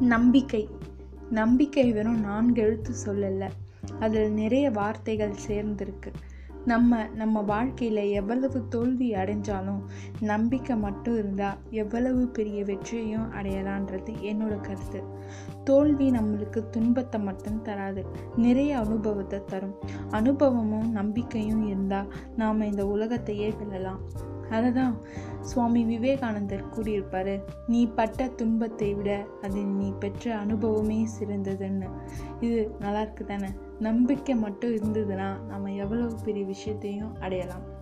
நம்பிக்கை. நம்பிக்கை வெறும் நான்கு எழுத்து சொல்லலை அதில் நிறைய வார்த்தைகள் சேர்ந்திருக்கு. நம்ம நம்ம வாழ்க்கையில் எவ்வளவு தோல்வி அடைஞ்சாலும் நம்பிக்கை மட்டும் இருந்தால் எவ்வளவு பெரிய வெற்றியையும் அடையலான்றது என்னோட கருத்து. தோல்வி நம்மளுக்கு துன்பத்தை மட்டும் தராது நிறைய அனுபவத்தை தரும். அனுபவமும் நம்பிக்கையும் இருந்தால் நாம் இந்த உலகத்தையே வெல்லலாம். அதை தான் சுவாமி விவேகானந்தர் கூறியிருப்பாரு நீ பட்ட துன்பத்தை விட அதில் நீ பெற்ற அனுபவமே சிறந்ததுன்னு. இது நல்லா இருக்கு தானே? நம்பிக்கை மட்டும் இருந்ததுன்னா நம்ம எவ்வளவு பெரிய விஷயத்தையும் அடையலாம்.